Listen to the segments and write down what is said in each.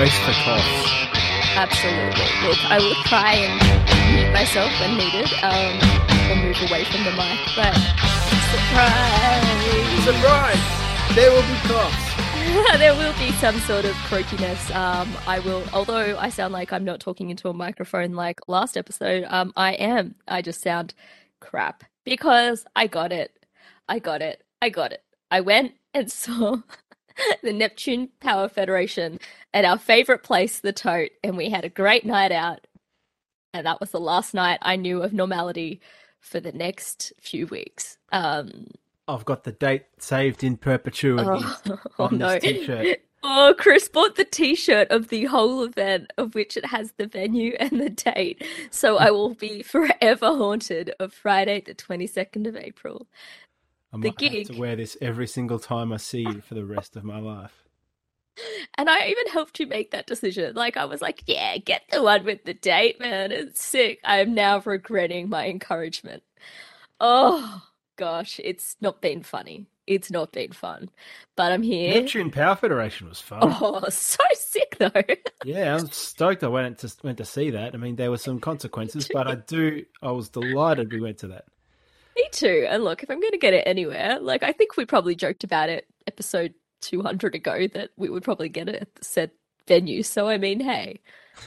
brace for coughs. Absolutely. Look, I will try and mute myself when needed, um, or move away from the mic, but surprise! Surprise! There will be coughs. there will be some sort of croakiness. Um, I will, although I sound like I'm not talking into a microphone like last episode, um, I am. I just sound crap because I got it. I got it. I got it. I went and saw the Neptune Power Federation at our favorite place, the Tote, and we had a great night out. And that was the last night I knew of normality for the next few weeks. Um, I've got the date saved in perpetuity oh, on no. this t-shirt. Oh, Chris bought the T-shirt of the whole event, of which it has the venue and the date. So I will be forever haunted of Friday, the twenty second of April. I The might have to wear this every single time I see you for the rest of my life. And I even helped you make that decision. Like I was like, "Yeah, get the one with the date, man. It's sick." I am now regretting my encouragement. Oh gosh, it's not been funny. It's not been fun, but I'm here. Neptune Power Federation was fun. Oh, so sick though. Yeah, I'm stoked I went to went to see that. I mean, there were some consequences, but I do. I was delighted we went to that. Me too. And look, if I'm going to get it anywhere, like I think we probably joked about it episode 200 ago that we would probably get it at the said venue. So I mean, hey,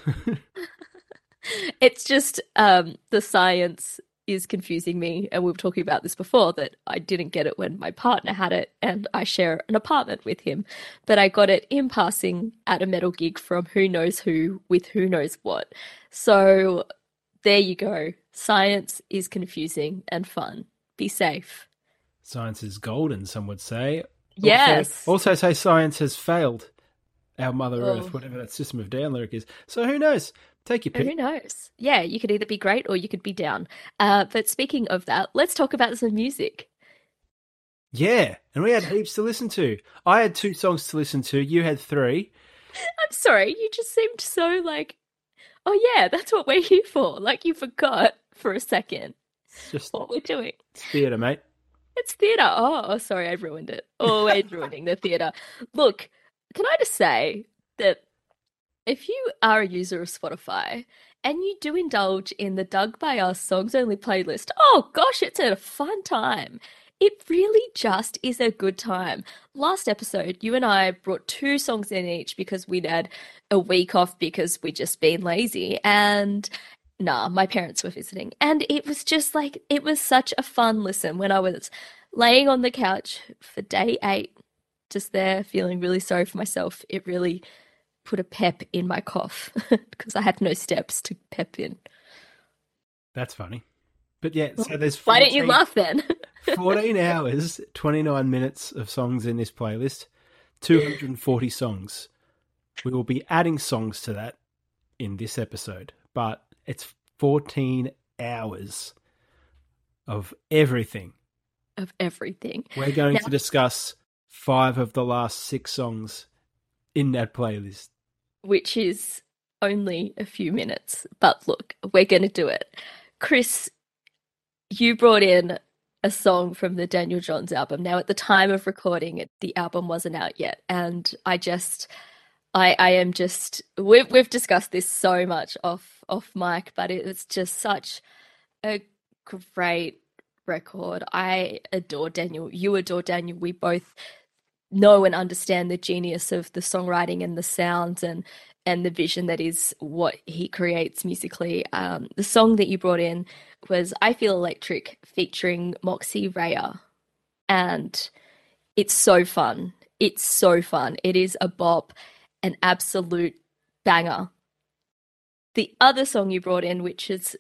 it's just um, the science is confusing me, and we were talking about this before that I didn't get it when my partner had it, and I share an apartment with him, but I got it in passing at a metal gig from who knows who with who knows what. So there you go. Science is confusing and fun. Be safe. Science is golden, some would say. Yes. Also, also say science has failed our Mother Oh. Earth, whatever that system of down lyric is. So who knows? Take your pick. Who knows? Yeah, you could either be great or you could be down. Uh, but speaking of that, let's talk about some music. Yeah, and we had heaps to listen to. I had two songs to listen to. You had three. I'm sorry, you just seemed so like, oh yeah, that's what we're here for. Like you forgot for a second It's just what we're doing. it's theatre, mate. It's theatre. Oh, oh, sorry, I ruined it. Always ruining the theatre. Look, can I just say that if you are a user of Spotify and you do indulge in the Doug by Us songs only playlist, oh gosh, it's a fun time. It really just is a good time. Last episode, you and I brought two songs in each because we'd had a week off because we'd just been lazy. And nah, my parents were visiting. And it was just like, it was such a fun listen when I was laying on the couch for day eight, just there feeling really sorry for myself. It really put a pep in my cough because I had no steps to pep in. That's funny. But yeah, so there's 14, Why didn't you laugh then? 14 hours, 29 minutes of songs in this playlist, 240 songs. We will be adding songs to that in this episode, but it's 14 hours of everything. of everything. We're going Now- to discuss five of the last six songs in that playlist. which is only a few minutes. But look, we're going to do it. Chris, you brought in a song from the Daniel Johns album. Now, at the time of recording the album wasn't out yet, and I just, I, I am just. We've we've discussed this so much off off mic, but it was just such a great record. I adore Daniel. You adore Daniel. We both know and understand the genius of the songwriting and the sounds and and the vision that is what he creates musically. Um, the song that you brought in was "I Feel Electric" featuring Moxie Raia, and it's so fun. It's so fun. It is a bop, an absolute banger. The other song you brought in, which is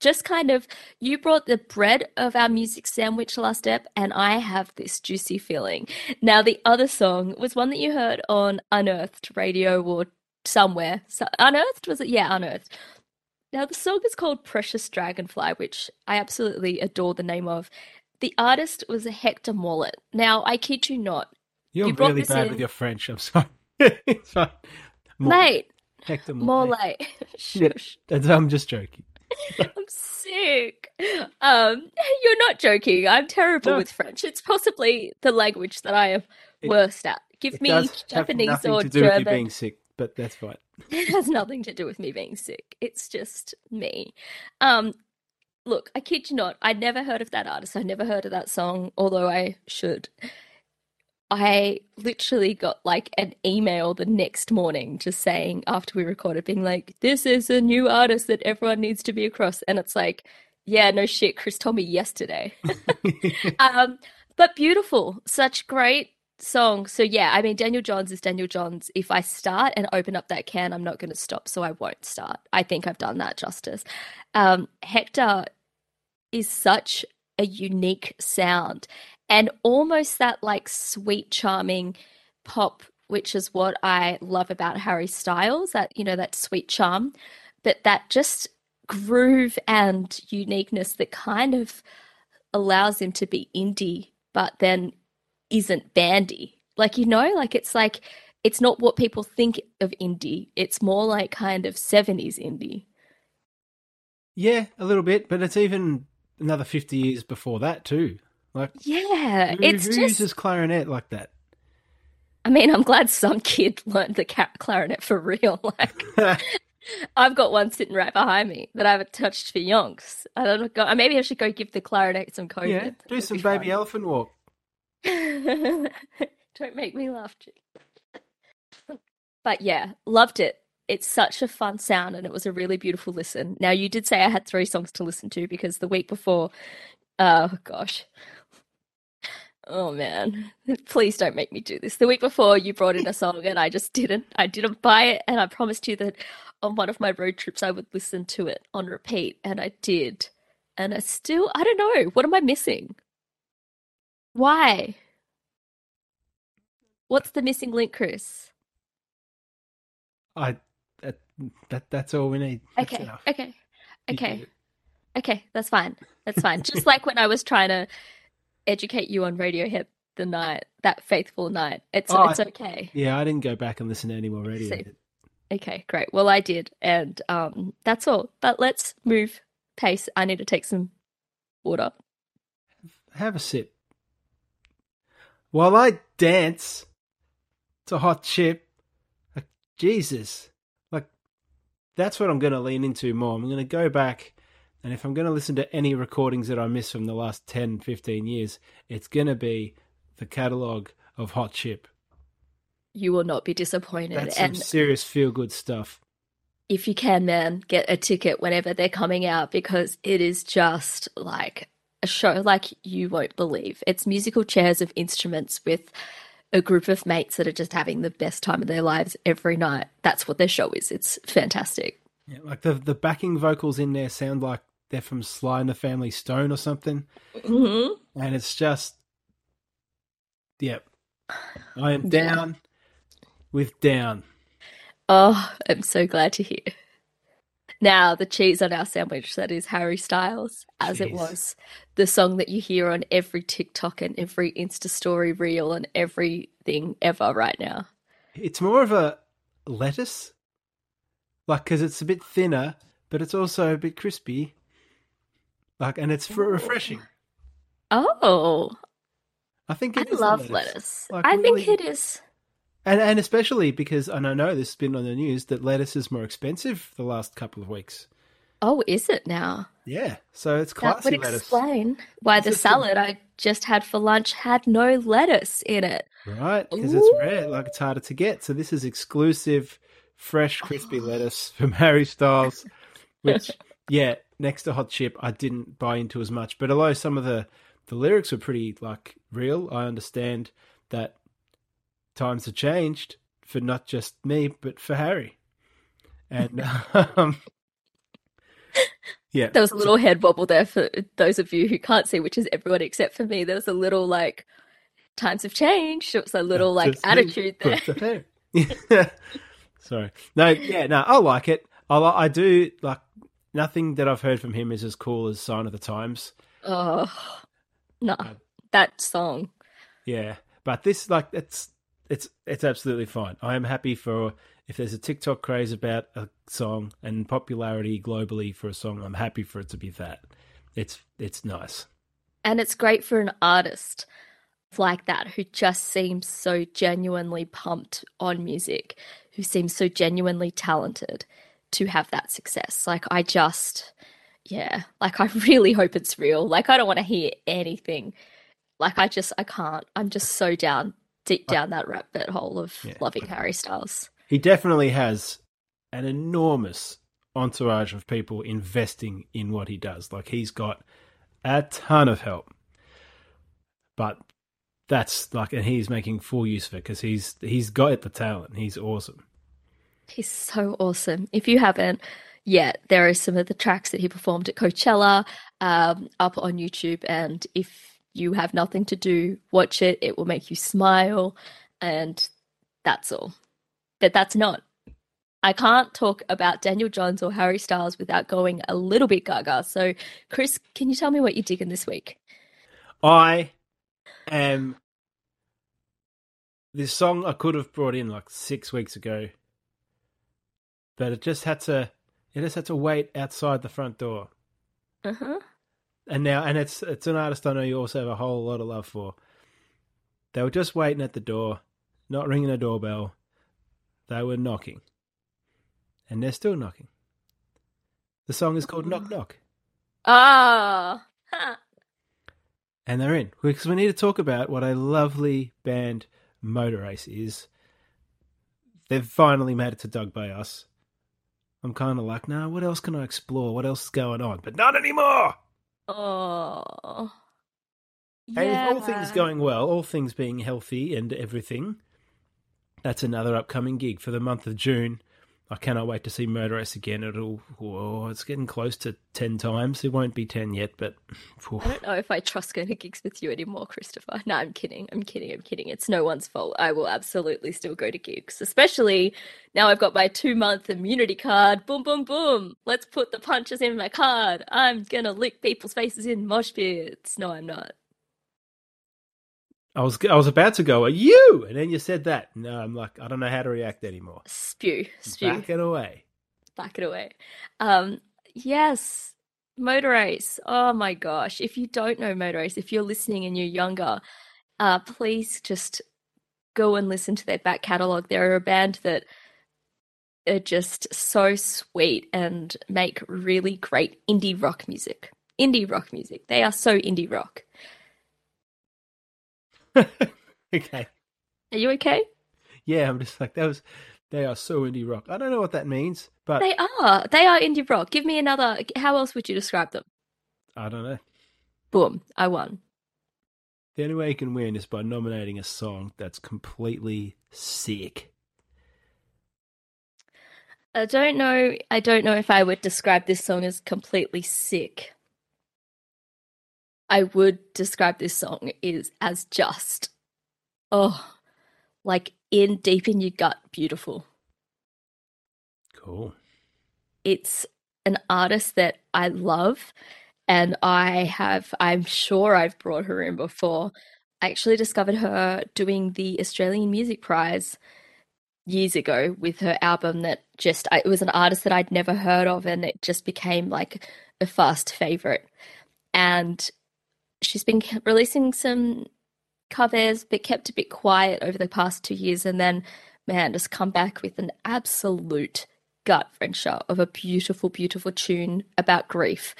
just kind of you brought the bread of our music sandwich last step, and I have this juicy feeling. Now, the other song was one that you heard on Unearthed Radio or somewhere. So, Unearthed was it? Yeah, Unearthed. Now, the song is called Precious Dragonfly, which I absolutely adore the name of. The artist was Hector Mollet. Now, I kid you not, You're You really bad in- with your French. I'm sorry. it's fine. More, mate, Hector Morley. like. Yeah. I'm just joking. I'm sick. Um, you're not joking. I'm terrible No. with French. It's possibly the language that I am It- worst at. Give me Japanese nothing or to do with you German. being sick. but that's fine. It has nothing to do with me being sick. It's just me. Um, look, I kid you not, I'd never heard of that artist. I'd never heard of that song, although I should. I literally got like an email the next morning just saying after we recorded, being like, this is a new artist that everyone needs to be across. And it's like, yeah, no shit, Chris told me yesterday. um, but beautiful, such great songs. So yeah, I mean, Daniel Johns is Daniel Johns. If I start and open up that can, I'm not going to stop, so I won't start. I think I've done that justice. Um, Hector is such a unique sound and almost that like sweet, charming pop, which is what I love about Harry Styles, that, you know, that sweet charm, but that just groove and uniqueness that kind of allows him to be indie, but then isn't bandy. Like, you know, like it's like, it's not what people think of indie. It's more like kind of 70s indie. Yeah, a little bit, but it's even another 50 years before that, too. Like, yeah, who, it's who just. uses clarinet like that? I mean, I'm glad some kid learned the clarinet for real. Like, I've got one sitting right behind me that I haven't touched for yonks. I don't know. Maybe I should go give the clarinet some COVID. yeah, do some baby elephant walk. don't make me laugh, But yeah, loved it. It's such a fun sound and it was a really beautiful listen. Now, you did say I had three songs to listen to because the week before, oh gosh. Oh man, please don't make me do this. The week before, you brought in a song and I just didn't. I didn't buy it, and I promised you that on one of my road trips I would listen to it on repeat, and I did. And I still, I don't know. What am I missing? Why? What's the missing link, Chris? I that, that that's all we need. That's Okay, enough. okay, okay, okay. That's fine. That's fine. Just like when I was trying to educate you on Radiohead the night, that faithful night. It's Oh, it's I- okay. Yeah, I didn't go back and listen to any more radio. See. Okay, great. Well, I did, and um, that's all. But let's move pace. I need to take some water. Have a sip. While I dance to Hot Chip, like, Jesus, like that's what I'm going to lean into more. I'm going to go back, and if I'm going to listen to any recordings that I missed from the last 10, 15 years, it's going to be the catalogue of Hot Chip. You will not be disappointed. That's some and serious feel good stuff. if you can, man, get a ticket whenever they're coming out because it is just like a show like you won't believe. It's musical chairs of instruments with a group of mates that are just having the best time of their lives every night. That's what their show is. It's fantastic. Yeah, like the the backing vocals in there sound like they're from Sly and the Family Stone or something, hmm and it's just, yep. I am Yeah. down with down. Oh, I'm so glad to hear. Now, the cheese on our sandwich, that is Harry Styles, as it was the song that you hear on every TikTok and every Insta story reel and everything ever right now. It's more of a lettuce, like because it's a bit thinner, but it's also a bit crispy. Like, and it's refreshing. Oh, I think I it is a love lettuce. Like, I think it is. And and especially because and I know this has been on the news that lettuce is more expensive the last couple of weeks. Oh, is it now? Yeah, so it's That classy would lettuce, explain why the It's just a- salad I just had for lunch had no lettuce in it. right? Because it's rare, like it's harder to get. So this is exclusive, fresh, oh. crispy lettuce from Harry Styles, which yeah, next to Hot Chip, I didn't buy into as much. But although some of the the lyrics were pretty like real, I understand that times have changed for not just me, but for Harry. And um, yeah, There was a little head wobble there for those of you who can't see, which is everyone except for me. There was a little like times have changed. It was a little like Just me, attitude there. Sorry. No, yeah, no, I like it. I I do like nothing that I've heard from him is as cool as Sign of the Times. Oh, no, that song. Yeah, but this like it's it's it's absolutely fine. I am happy for if there's a TikTok craze about a song and popularity globally for a song. I'm happy for it to be that. It's it's nice. And it's great for an artist. like that who just seems so genuinely pumped on music, who seems so genuinely talented to have that success. Like, I just, yeah, like, I really hope it's real. Like, I don't want to hear anything. Like, I just, I can't. I'm just so down, deep down that rabbit hole of Yeah. loving Harry Styles. He definitely has an enormous entourage of people investing in what he does. Like he's got a ton of help, but that's like, and he's making full use of it because he's he's got the talent. He's awesome. He's so awesome. If you haven't yet, there are some of the tracks that he performed at Coachella um, up on YouTube. And if you have nothing to do, watch it. It will make you smile. And that's all. But that's not. I can't talk about Daniel Johns or Harry Styles without going a little bit gaga. So, Chris, can you tell me what you're digging this week? I am this song I could have brought in like six weeks ago, but it just had to it just had to wait outside the front door. Uh huh. And now and it's it's an artist I know you also have a whole lot of love for. They were just waiting at the door, not ringing a doorbell. They were knocking. And they're still knocking. The song is called Knock Knock. Ah. Ha. And they're in. Because we need to talk about what a lovely band Motor Ace is. They've finally made it to Doug by Us. I'm kind of like, nah, what else can I explore? What else is going on? But not anymore! Oh. And if all things going well, all things being healthy and everything, that's another upcoming gig for the month of June. I cannot wait to see Ace again. It'll, oh, it's getting close to 10 times. It won't be 10 yet, but phew. I don't know if I trust going to gigs with you anymore, Christopher. No, I'm kidding. I'm kidding. I'm kidding. It's no one's fault. I will absolutely still go to gigs, especially now I've got my two month immunity card. Boom, boom, boom. Let's put the punches in my card. I'm to lick people's faces in mosh pits. No, I'm not. I was I was about to go, are you? And then you said that. No, I'm like, I don't know how to react anymore. Spew, spew. Back it away. back it away. Um, yes, Motor Ace. Oh my gosh. If you don't know Motor Ace, if you're listening and you're younger, uh, please just go and listen to their back catalogue. They're a band that are just so sweet and make really great indie rock music. Indie rock music. They are so indie rock. okay. Are you okay? Yeah, I'm just like, that was, they are so indie rock. I don't know what that means, but They are. They are indie rock. Give me another. How else would you describe them? I don't know. Boom. I won. The only way you can win is by nominating a song that's completely sick. I don't know. I don't know if I would describe this song as completely sick. I would describe this song is as just, oh, like in deep in your gut, beautiful. Cool. It's an artist that I love, and I have. I'm sure I've brought her in before. I actually discovered her doing the Australian Music Prize years ago with her album that just I, it was an artist that I'd never heard of and it just became like a fast favorite and she's been releasing some covers but kept a bit quiet over the past two years and then man just come back with an absolute gut wrencher of a beautiful beautiful tune about grief.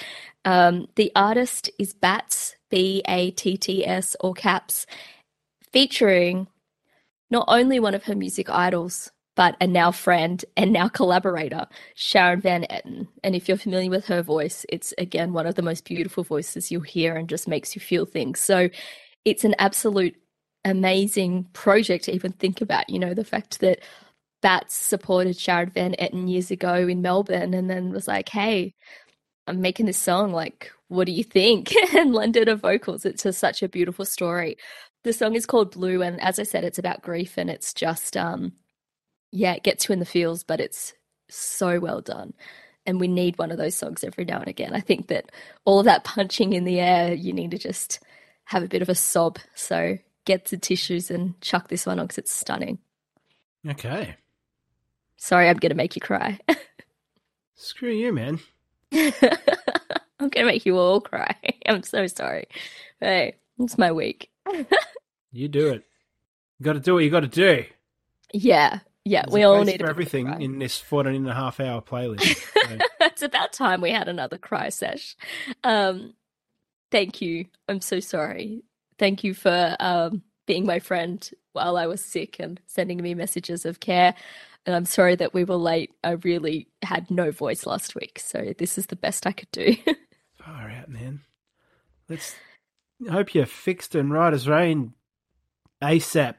Um, the artist is Batts b-a-t-t-s or caps featuring not only one of her music idols, but a now friend and now collaborator, Sharon Van Etten. And if you're familiar with her voice, it's again one of the most beautiful voices you'll hear and just makes you feel things. So it's an absolute amazing project to even think about. You know, the fact that Batts supported Sharon Van Etten years ago in Melbourne and then was like, hey, I'm making this song. Like, what do you think? and lended her vocals. It's just such a beautiful story. The song is called Blue, and as I said, it's about grief, and it's just, um, yeah, it gets you in the feels, but it's so well done. And we need one of those songs every now and again. I think that all of that punching in the air, you need to just have a bit of a sob. So get the tissues and chuck this one on because it's stunning. Okay. Sorry, I'm going to make you cry. Screw you, man. I'm going to make you all cry. I'm so sorry. Hey, it's my week. You do it. You got to do what you got to do. Yeah, yeah. There's we all need for everything cry. in this 14 and a half hour playlist. So, it's about time we had another cry sesh. Um, thank you. I'm so sorry. Thank you for um, being my friend while I was sick and sending me messages of care. And I'm sorry that we were late. I really had no voice last week, so this is the best I could do. far out, man. Let's hope you're fixed and right as rain ASAP.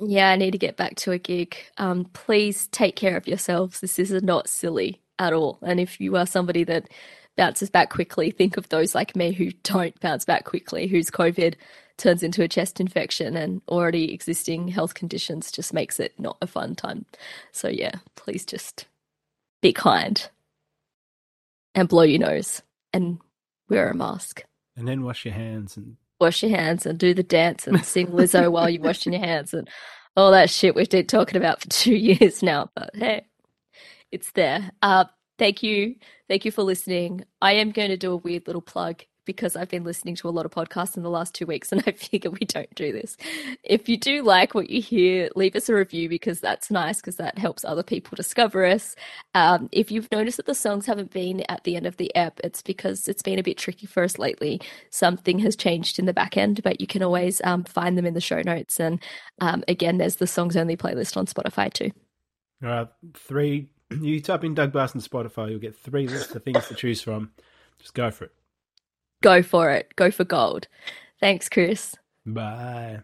Yeah, I need to get back to a gig. Um, please take care of yourselves. This is not silly at all. And if you are somebody that bounces back quickly, think of those like me who don't bounce back quickly, whose COVID turns into a chest infection and already existing health conditions just makes it not a fun time. So yeah, please just be kind and blow your nose and wear a mask. And then wash your hands and Wash your hands and do the dance and sing Lizzo while you're washing your hands and all that shit we've been talking about for two years now. But hey, it's there. Uh, thank you. Thank you for listening. I am going to do a weird little plug because I've been listening to a lot of podcasts in the last two weeks and I figure we don't do this. If you do like what you hear, leave us a review because that's nice because that helps other people discover us. Um, if you've noticed that the songs haven't been at the end of the app, it's because it's been a bit tricky for us lately. Something has changed in the back end, but you can always um, find them in the show notes. And um, again, there's the songs only playlist on Spotify too. all right, three you type in Doug Barson Spotify, you'll get three lists of things to choose from. Just go for it. Go for it. Go for gold. Thanks, Chris. Bye.